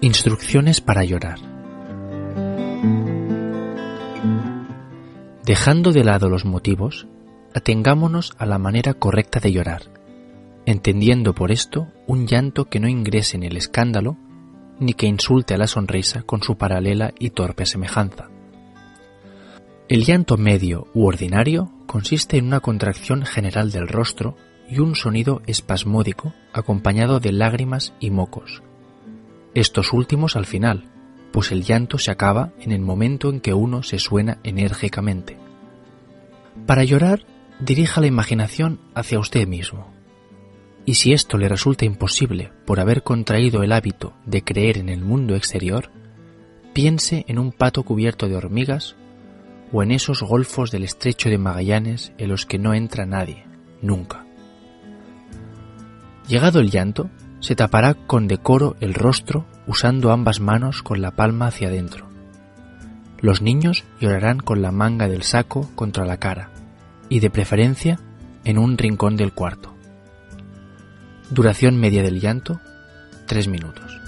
Instrucciones para llorar. Dejando de lado los motivos, atengámonos a la manera correcta de llorar, entendiendo por esto un llanto que no ingrese en el escándalo ni que insulte a la sonrisa con su paralela y torpe semejanza. El llanto medio u ordinario consiste en una contracción general del rostro y un sonido espasmódico acompañado de lágrimas y mocos. Estos últimos al final, pues el llanto se acaba en el momento en que uno se suena enérgicamente. Para llorar, dirija la imaginación hacia usted mismo. Y si esto le resulta imposible por haber contraído el hábito de creer en el mundo exterior, piense en un pato cubierto de hormigas o en esos golfos del estrecho de Magallanes en los que no entra nadie, nunca. Llegado el llanto, se tapará con decoro el rostro usando ambas manos con la palma hacia adentro. Los niños llorarán con la manga del saco contra la cara y de preferencia en un rincón del cuarto. Duración media del llanto, tres minutos.